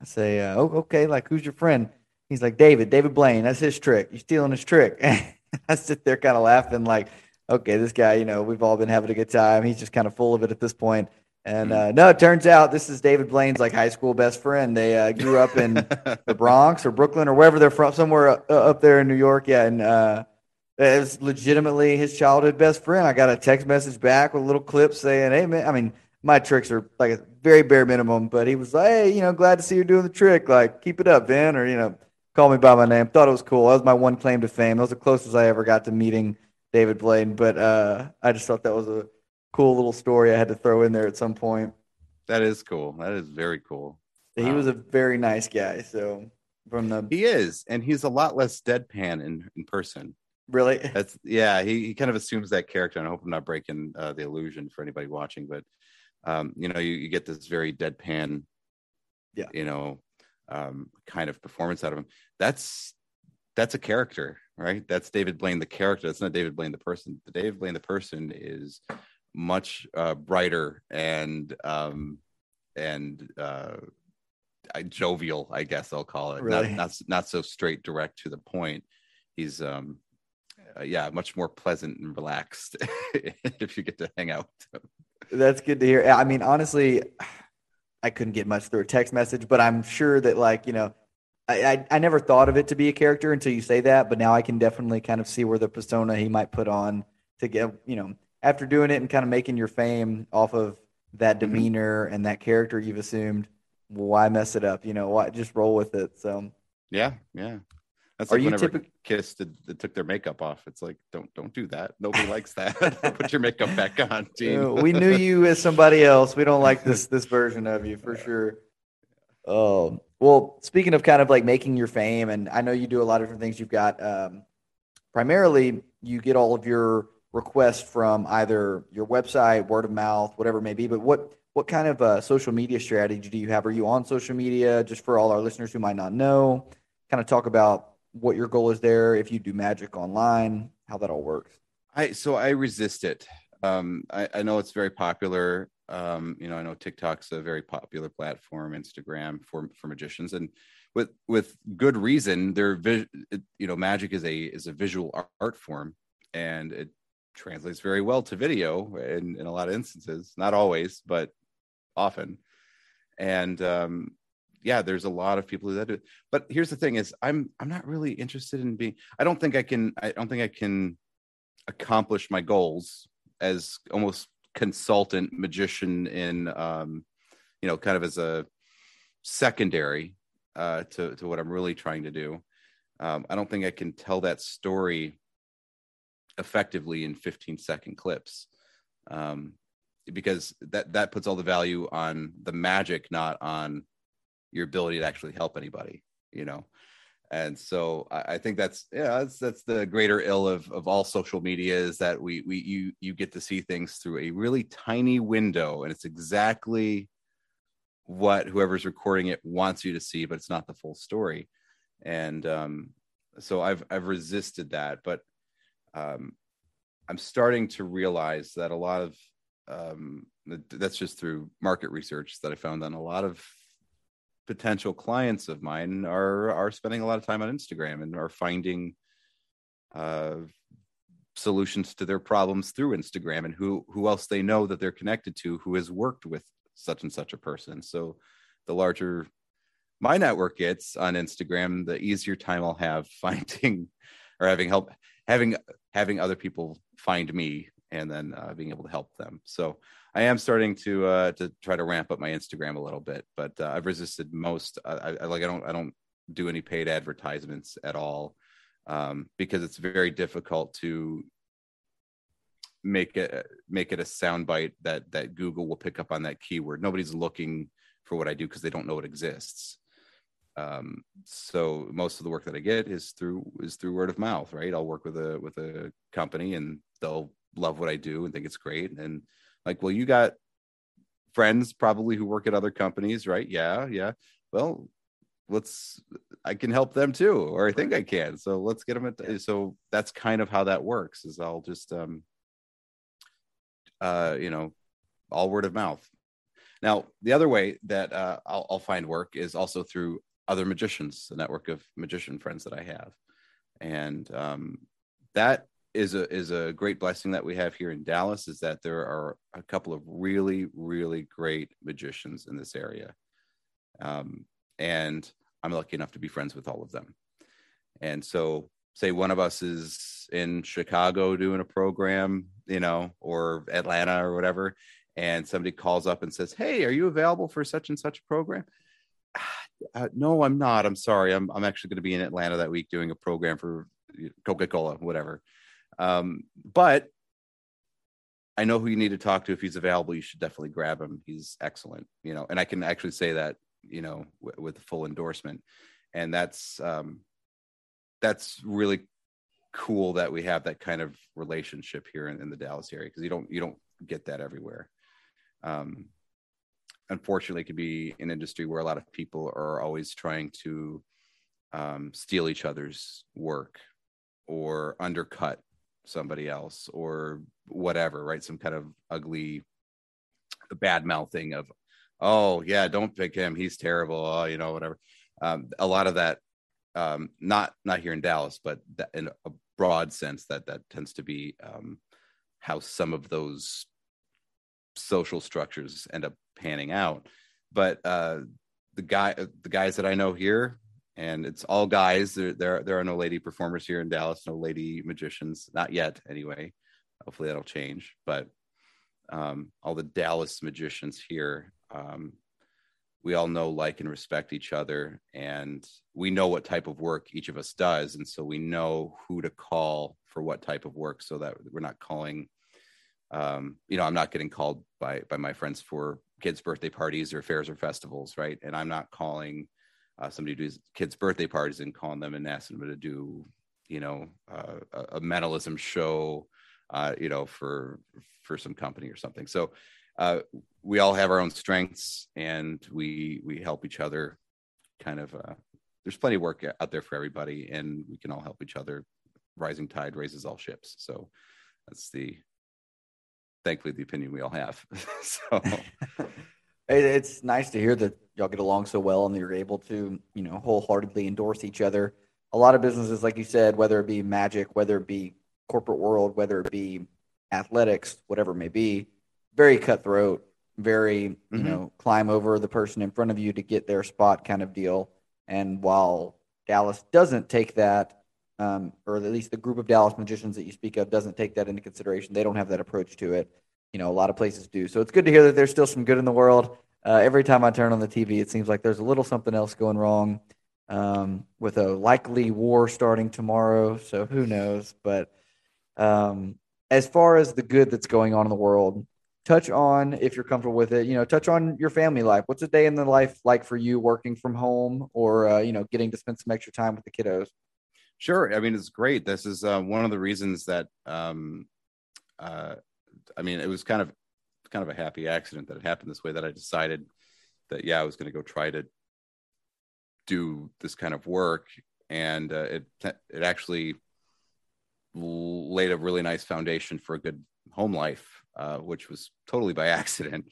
I say, uh, oh, okay, like who's your friend? He's like, David, David Blaine. That's his trick. You're stealing his trick. I sit there kind of laughing, like, okay, this guy, you know, we've all been having a good time. He's just kind of full of it at this point. And uh, no, it turns out this is David Blaine's like high school best friend. They uh, grew up in the Bronx or Brooklyn or wherever they're from, somewhere uh, up there in New York. Yeah, and uh, was legitimately his childhood best friend. I got a text message back with a little clip saying, "Hey man, I mean, my tricks are like a very bare minimum, but he was like, hey, you know, glad to see you doing the trick. Like, keep it up, Ben, or you know, call me by my name. Thought it was cool. That was my one claim to fame. That was the closest I ever got to meeting David Blaine. But uh, I just thought that was a cool little story I had to throw in there at some point. That is cool. That is very cool. He was a very nice guy. So from the he is, and he's a lot less deadpan in in person. Really? That's yeah. He, he kind of assumes that character, and I hope I'm not breaking uh, the illusion for anybody watching. But um, you know, you, you get this very deadpan, yeah, you know, um, kind of performance out of him. That's that's a character, right? That's David Blaine, the character. That's not David Blaine, the person. The David Blaine, the person, is much uh, brighter and um, and uh, jovial. I guess I'll call it. Really? Not, not not so straight, direct to the point. He's um, uh, yeah, much more pleasant and relaxed if you get to hang out. That's good to hear. I mean, honestly, I couldn't get much through a text message, but I'm sure that like you know, I, I, I never thought of it to be a character until you say that, but now I can definitely kind of see where the persona he might put on to get you know after doing it and kind of making your fame off of that Mm-hmm. demeanor and that character you've assumed. Why mess it up? You know, why just roll with it? So, Yeah, yeah. That's Are like you whenever typic- Kiss did, they took their makeup off. It's like don't don't do that. Nobody likes that. Put your makeup back on, team. Uh, we knew you as somebody else. We don't like this this version of you for sure. Oh well, speaking of kind of like making your fame, and I know you do a lot of different things. You've got um, primarily you get all of your requests from either your website, word of mouth, whatever it may be. But what what kind of uh, social media strategy do you have? Are you on social media? Just for all our listeners who might not know, kind of talk about what your goal is there. If you do magic online, how that all works. I so I resist it. Um, I, I know it's very popular. Um, you know, I know TikTok's a very popular platform, Instagram for for magicians, and with with good reason. They're you know, magic is a is a visual art form, and it translates very well to video in in a lot of instances. Not always, but often. And um, yeah, there's a lot of people that do. it. But here's the thing: is I'm I'm not really interested in being. I don't think I can. I don't think I can accomplish my goals as almost consultant magician in um you know kind of as a secondary uh to to what i'm really trying to do um i don't think i can tell that story effectively in 15 second clips. Um because that that puts all the value on the magic not on your ability to actually help anybody you know? And so I, I think that's yeah that's that's the greater ill of of all social media is that we we you you get to see things through a really tiny window and it's exactly what whoever's recording it wants you to see but it's not the full story. And um so I've I've resisted that, but um, I'm starting to realize that a lot of um, that's just through market research that I found that a lot of potential clients of mine are are spending a lot of time on Instagram and are finding uh, solutions to their problems through Instagram and who who else they know that they're connected to who has worked with such and such a person. So the larger my network gets on Instagram, the easier time I'll have finding or having help having having other people find me and then uh, being able to help them. So I am starting to uh, to try to ramp up my Instagram a little bit, but uh, I've resisted most. I, I, like I don't I don't do any paid advertisements at all um, because it's very difficult to make it make it a soundbite that that Google will pick up on that keyword. Nobody's looking for what I do because they don't know it exists. Um, so most of the work that I get is through is through word of mouth, right? I'll work with a with a company and they'll love what I do and think it's great and like, well, you got friends probably who work at other companies, right? Yeah, yeah. Well, let's I can help them too, or I think I can. So let's get them at so that's kind of how that works is I'll just um uh you know all word of mouth. Now, the other way that uh, I'll, I'll find work is also through other magicians, the network of magician friends that I have, and um, that is a is a great blessing that we have here in Dallas is that there are a couple of really really great magicians in this area, um, and I'm lucky enough to be friends with all of them. And so, say one of us is in Chicago doing a program, you know, or Atlanta or whatever, and somebody calls up and says, "Hey, are you available for such and such a program?" Uh, no, I'm not. I'm sorry. I'm I'm actually going to be in Atlanta that week doing a program for Coca Cola, whatever. Um, but I know who you need to talk to if he's available. You should definitely grab him. He's excellent, you know, and I can actually say that, you know, w- with full endorsement. And that's, um, that's really cool that we have that kind of relationship here in, in the Dallas area. Cause you don't, you don't get that everywhere. Um, unfortunately can be an industry where a lot of people are always trying to, um, steal each other's work or undercut somebody else or whatever, right? Some kind of ugly bad mouthing of, oh yeah, don't pick him, he's terrible, oh, you know, whatever. Um, a lot of that, um, not not here in Dallas, but in a broad sense, that that tends to be um, how some of those social structures end up panning out. But uh, the guy, the guys that I know here, and it's all guys. There, there, there are no lady performers here in Dallas, no lady magicians, not yet, anyway. Hopefully that'll change. But um, all the Dallas magicians here, um, we all know, like, and respect each other, and we know what type of work each of us does, and so we know who to call for what type of work, so that we're not calling. Um, you know, I'm not getting called by by my friends for kids' birthday parties or fairs or festivals, right? And I'm not calling uh, somebody does kids' birthday parties and calling them and asking them to do, you know, uh, a, a mentalism show, uh, you know, for for some company or something. So uh, we all have our own strengths, and we we help each other. Kind of, uh, there's plenty of work out there for everybody, and we can all help each other. Rising tide raises all ships. So that's the thankfully the opinion we all have. so it's nice to hear that y'all get along so well and you're able to, you know, wholeheartedly endorse each other. A lot of businesses, like you said, whether it be magic, whether it be corporate world, whether it be athletics, whatever it may be, very cutthroat, very, you mm-hmm. know, climb over the person in front of you to get their spot kind of deal. And while Dallas doesn't take that, um, or at least the group of Dallas magicians that you speak of doesn't take that into consideration, they don't have that approach to it. You know, a lot of places do. So it's good to hear that there's still some good in the world. Uh, every time I turn on the TV, it seems like there's a little something else going wrong um, with a likely war starting tomorrow. So who knows? But um, as far as the good that's going on in the world, touch on if you're comfortable with it. You know, touch on your family life. What's a day in the life like for you, working from home, or uh, you know, getting to spend some extra time with the kiddos? Sure. I mean, it's great. This is uh, one of the reasons that um, uh, I mean, it was kind of kind of a happy accident that it happened this way that I decided that yeah I was going to go try to do this kind of work and uh, it it actually laid a really nice foundation for a good home life, uh, which was totally by accident.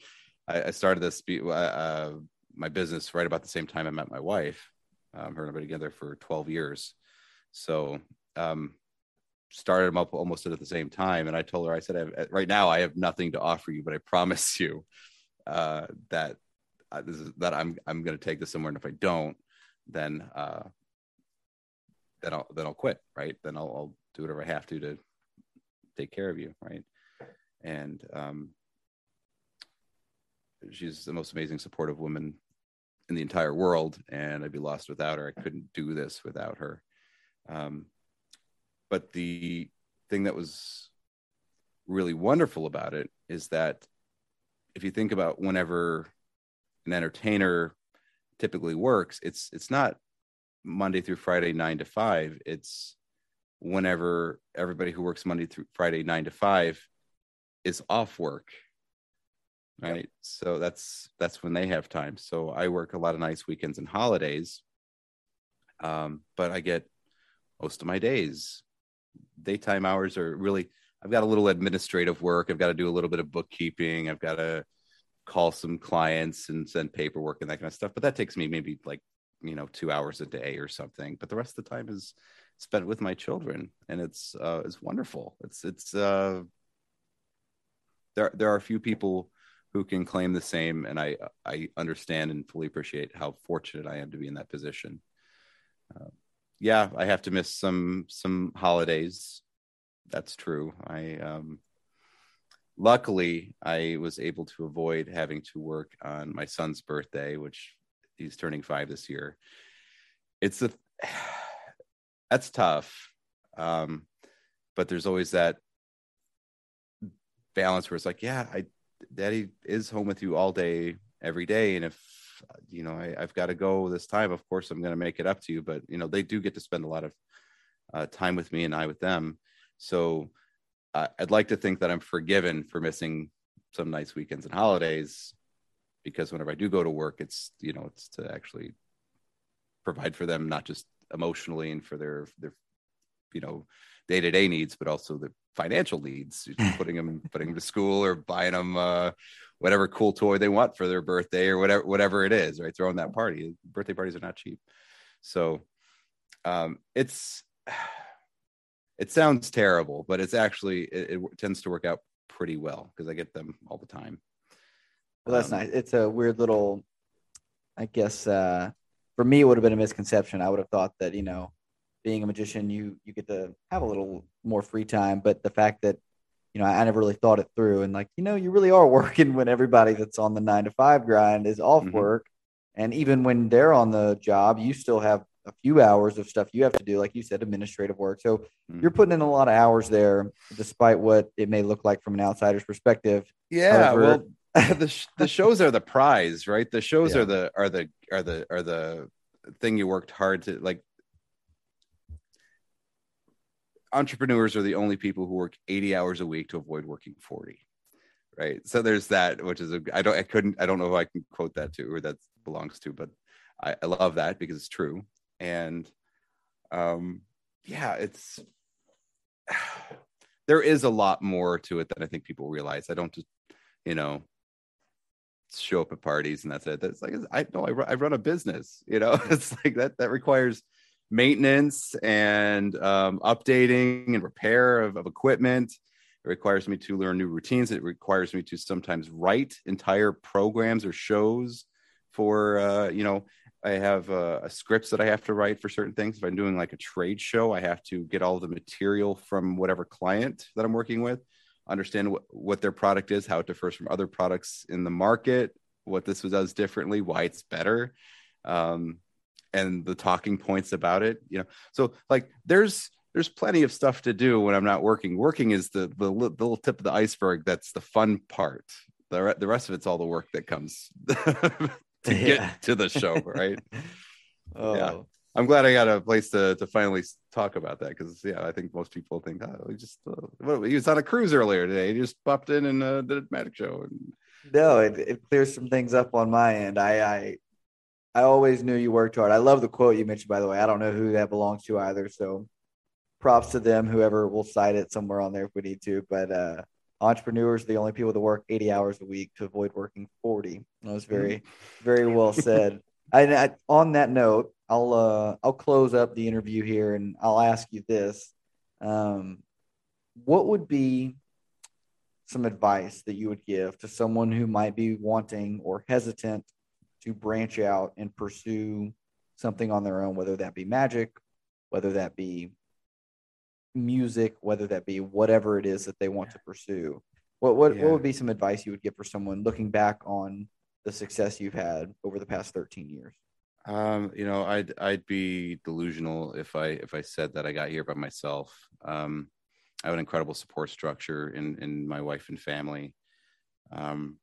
I, I started this uh, uh, my business right about the same time I met my wife. Um, her and I been together for 12 years, so um, started them up almost at the same time. And I told her, I said, I right now I have nothing to offer you, but I promise you uh, that uh, this is, that I'm I'm going to take this somewhere, and if I don't, then uh, then I'll then I'll quit, right? Then I'll, I'll do whatever I have to to take care of you, right? And um, she's the most amazing, supportive woman in the entire world, and I'd be lost without her. I couldn't do this without her. Um, but the thing that was really wonderful about it is that if you think about whenever an entertainer typically works, it's it's not Monday through Friday nine to five. It's whenever everybody who works Monday through Friday nine to five is off work. Right. Yep. So that's that's when they have time. So I work a lot of nights, weekends, and holidays. Um, but I get most of my days. Daytime hours are really I've got a little administrative work. I've got to do a little bit of bookkeeping. I've got to call some clients and send paperwork and that kind of stuff. But that takes me maybe like, you know, two hours a day or something. But the rest of the time is spent with my children. And it's uh it's wonderful. It's it's uh there there are a few people who can claim the same and I I understand and fully appreciate how fortunate I am to be in that position. Uh, yeah, I have to miss some some holidays that's true. I um, luckily I was able to avoid having to work on my son's birthday, which he's turning five this year. It's a that's tough, um, but there's always that balance where it's like, yeah, I daddy is home with you all day every day, and if you know I, have got to go this time, of course I'm going to make it up to you. But you know they do get to spend a lot of uh, time with me and I with them so uh, I'd like to think that I'm forgiven for missing some nice weekends and holidays because whenever I do go to work, it's, you know, it's to actually provide for them, not just emotionally and for their, their, you know, day to day needs, but also the financial needs, putting them, putting them to school or buying them, uh, whatever cool toy they want for their birthday or whatever, whatever it is, right. Throwing that party, birthday parties are not cheap. So, um, it's, it sounds terrible, but it's actually it, it tends to work out pretty well because I get them all the time. Well, that's um, nice. It's a weird little, I guess. uh For me, it would have been a misconception. I would have thought that you know, being a magician, you you get to have a little more free time. But the fact that you know, I, I never really thought it through, and like you know, you really are working when everybody that's on the nine to five grind is off mm-hmm. work, and even when they're on the job, you still have a few hours of stuff you have to do, like you said, administrative work. So mm-hmm. you're putting in a lot of hours there, despite what it may look like from an outsider's perspective. Yeah, However, well, the sh- the shows are the prize, right? The shows yeah. are the are the are the are the thing you worked hard to like. Entrepreneurs are the only people who work 80 hours a week to avoid working 40 right? So there's that which is a i don't i couldn't i don't know if i can quote that to or that belongs to but I, I, love that because it's true. And um yeah it's there is a lot more to it than i think people realize. I don't just you know show up at parties and that's it. That's like i know I, I run a business you know? It's like that that requires maintenance and um, updating and repair of, of equipment. It requires me to learn new routines. It requires me to sometimes write entire programs or shows for uh, you know I have uh, scripts that I have to write for certain things. If I'm doing like a trade show, I have to get all the material from whatever client that I'm working with, understand what, what their product is, how it differs from other products in the market, what this does differently, why it's better, um, and the talking points about it. You know, so like there's there's plenty of stuff to do when I'm not working. Working is the the, the little tip of the iceberg. That's the fun part. The, the rest of it's all the work that comes to yeah. get to the show, right? oh. Yeah. I'm glad I got a place to to finally talk about that because yeah, I think most people think oh, he just uh, he was on a cruise earlier today. He just popped in and uh, did a magic show. And... No, it, it clears some things up on my end. I, I I always knew you worked hard. I love the quote you mentioned, by the way. I don't know who that belongs to either. So props to them, whoever will cite it somewhere on there if we need to. But uh, entrepreneurs are the only people that work 80 hours a week to avoid working 40. That was very, mm-hmm. very well said. I, I, on that note, I'll uh, I'll close up the interview here and I'll ask you this: um, What would be some advice that you would give to someone who might be wanting or hesitant to branch out and pursue something on their own, whether that be magic, whether that be music, whether that be whatever it is that they want to pursue. What what, yeah. what would be some advice you would give for someone looking back on the success you've had over the past 13 years? Um, you know, I'd I'd be delusional if I if I said that I got here by myself. Um, I have an incredible support structure in in my wife and family. Um,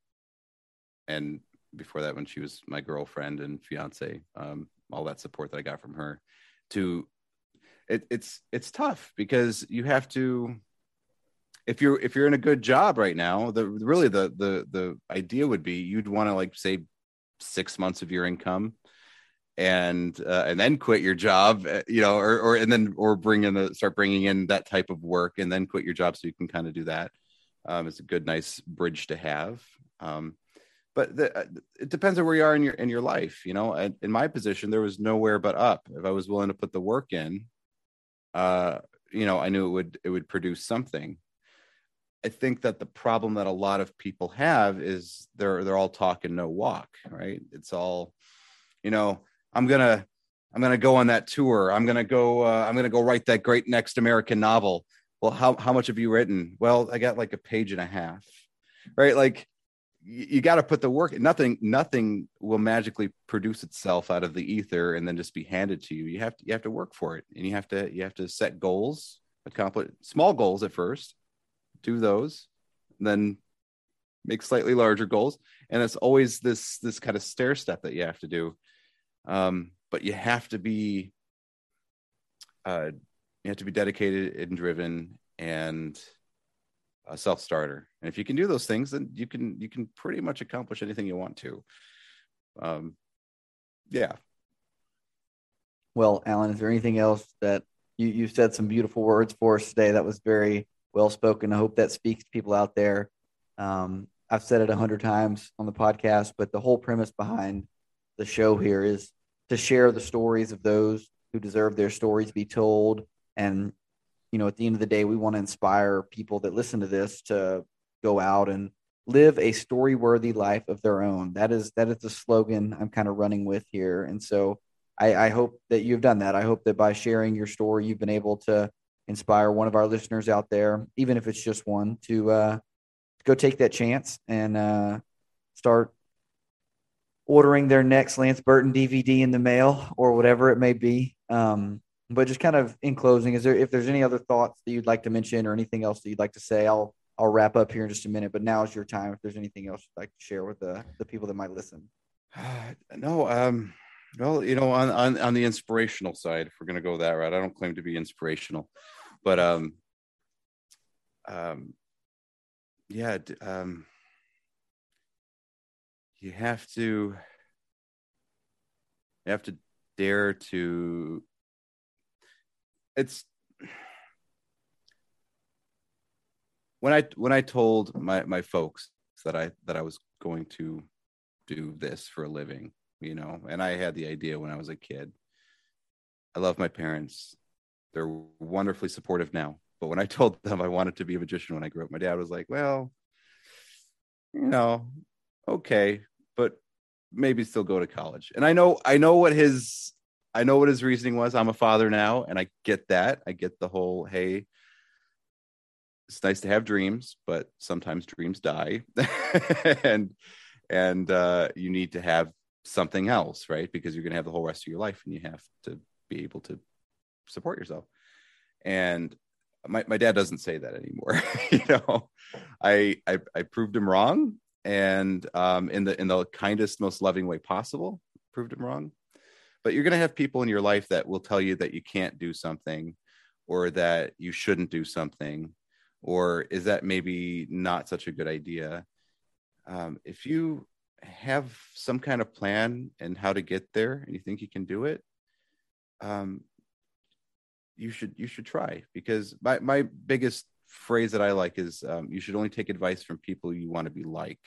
and before that, when she was my girlfriend and fiance, um, all that support that I got from her. To it, it's it's tough because you have to if you're if you're in a good job right now the really the the the idea would be you'd want to like say six months of your income and uh, and then quit your job uh, you know or or and then or bring in the start bringing in that type of work and then quit your job so you can kind of do that um, it's a good nice bridge to have um, but the, uh, it depends on where you are in your in your life you know in my position there was nowhere but up if i was willing to put the work in uh, you know, I knew it would it would produce something. I think that the problem that a lot of people have is they're they're all talk and no walk, right? It's all, you know, I'm gonna I'm gonna go on that tour. I'm gonna go uh, I'm gonna go write that great next American novel. Well, how how much have you written? Well, I got like a page and a half, right? Like you, got to put the work nothing nothing will magically produce itself out of the ether and then just be handed to you. You have to you have to work for it and you have to you have to set goals accomplish small goals at first do those then make slightly larger goals. And it's always this this kind of stair step that you have to do. Um, but you have to be uh, you have to be dedicated and driven and a self starter. And if you can do those things, then you can you can pretty much accomplish anything you want to. Um, yeah. Well, Alan, is there anything else that you you said some beautiful words for us today? That was very well spoken. I hope that speaks to people out there. Um, I've said it a hundred times on the podcast, but the whole premise behind the show here is to share the stories of those who deserve their stories to be told and you know, at the end of the day, we want to inspire people that listen to this to go out and live a story worthy life of their own. That is that is the slogan I'm kind of running with here. And so I, I hope that you've done that. I hope that by sharing your story, you've been able to inspire one of our listeners out there, even if it's just one, to uh, go take that chance and uh, start ordering their next Lance Burton DVD in the mail or whatever it may be. Um, but just kind of in closing, is there if there's any other thoughts that you'd like to mention or anything else that you'd like to say, I'll I'll wrap up here in just a minute. But now is your time. If there's anything else you'd like to share with the the people that might listen. no, um, well, you know, on on on the inspirational side, if we're gonna go that route, I don't claim to be inspirational, but um, um, yeah, um, you have to you have to dare to it's when I when I told my my folks that I that I was going to do this for a living, you know, and I had the idea when I was a kid. I love my parents. They're wonderfully supportive now. But when I told them I wanted to be a magician when I grew up, my dad was like, "Well, you know, okay, but maybe still go to college." And I know I know what his I know what his reasoning was. I'm a father now, and I get that. I get the whole hey, it's nice to have dreams, but sometimes dreams die, and and uh, you need to have something else, right? Because you're going to have the whole rest of your life, and you have to be able to support yourself. And my my dad doesn't say that anymore. you know, I, I I proved him wrong, and um, in the in the kindest, most loving way possible, proved him wrong but you're going to have people in your life that will tell you that you can't do something or that you shouldn't do something or is that maybe not such a good idea? Um, if you have some kind of plan and how to get there and you think you can do it um you should you should try because my my biggest phrase that i like is um, you should only take advice from people you want to be like.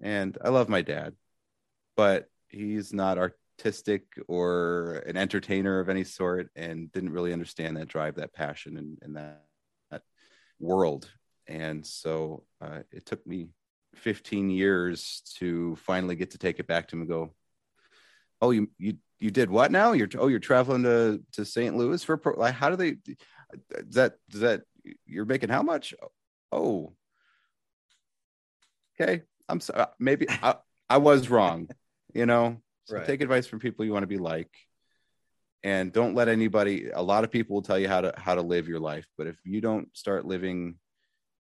And i love my dad but he's not artistic or an entertainer of any sort and didn't really understand that drive that passion and, and that, that world. And so uh, it took me 15 years to finally get to take it back to him and go oh you you you did what now? You're oh you're traveling to to st louis for pro- like how do they does that does that you're making how much? Oh okay i'm sorry maybe i i was wrong you know so Right. take advice from people you want to be like and don't let anybody a lot of people will tell you how to how to live your life but if you don't start living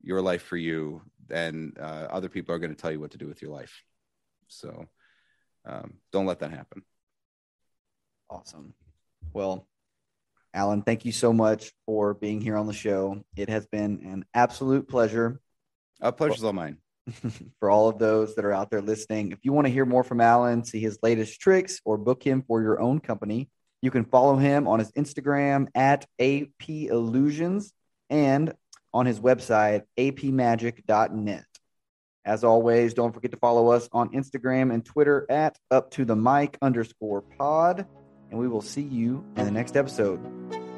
your life for you then uh, other people are going to tell you what to do with your life so um, don't let that happen Awesome. Well, Alan, thank you so much for being here on the show. It has been an absolute pleasure uh, pleasure's all mine for all of those that are out there listening. If you want to hear more from Alan, see his latest tricks, or book him for your own company, you can follow him on his Instagram at AP Illusions and on his website, apmagic.net. As always, don't forget to follow us on Instagram and Twitter at up to the mic underscore pod. And we will see you in the next episode.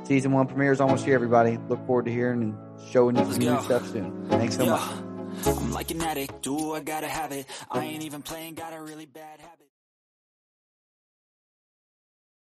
Season one premiere is almost here, everybody. Look forward to hearing and showing you some new stuff soon. Thanks so Yeah. much. I'm like an addict, do I gotta have it. I ain't even playing, got a really bad habit.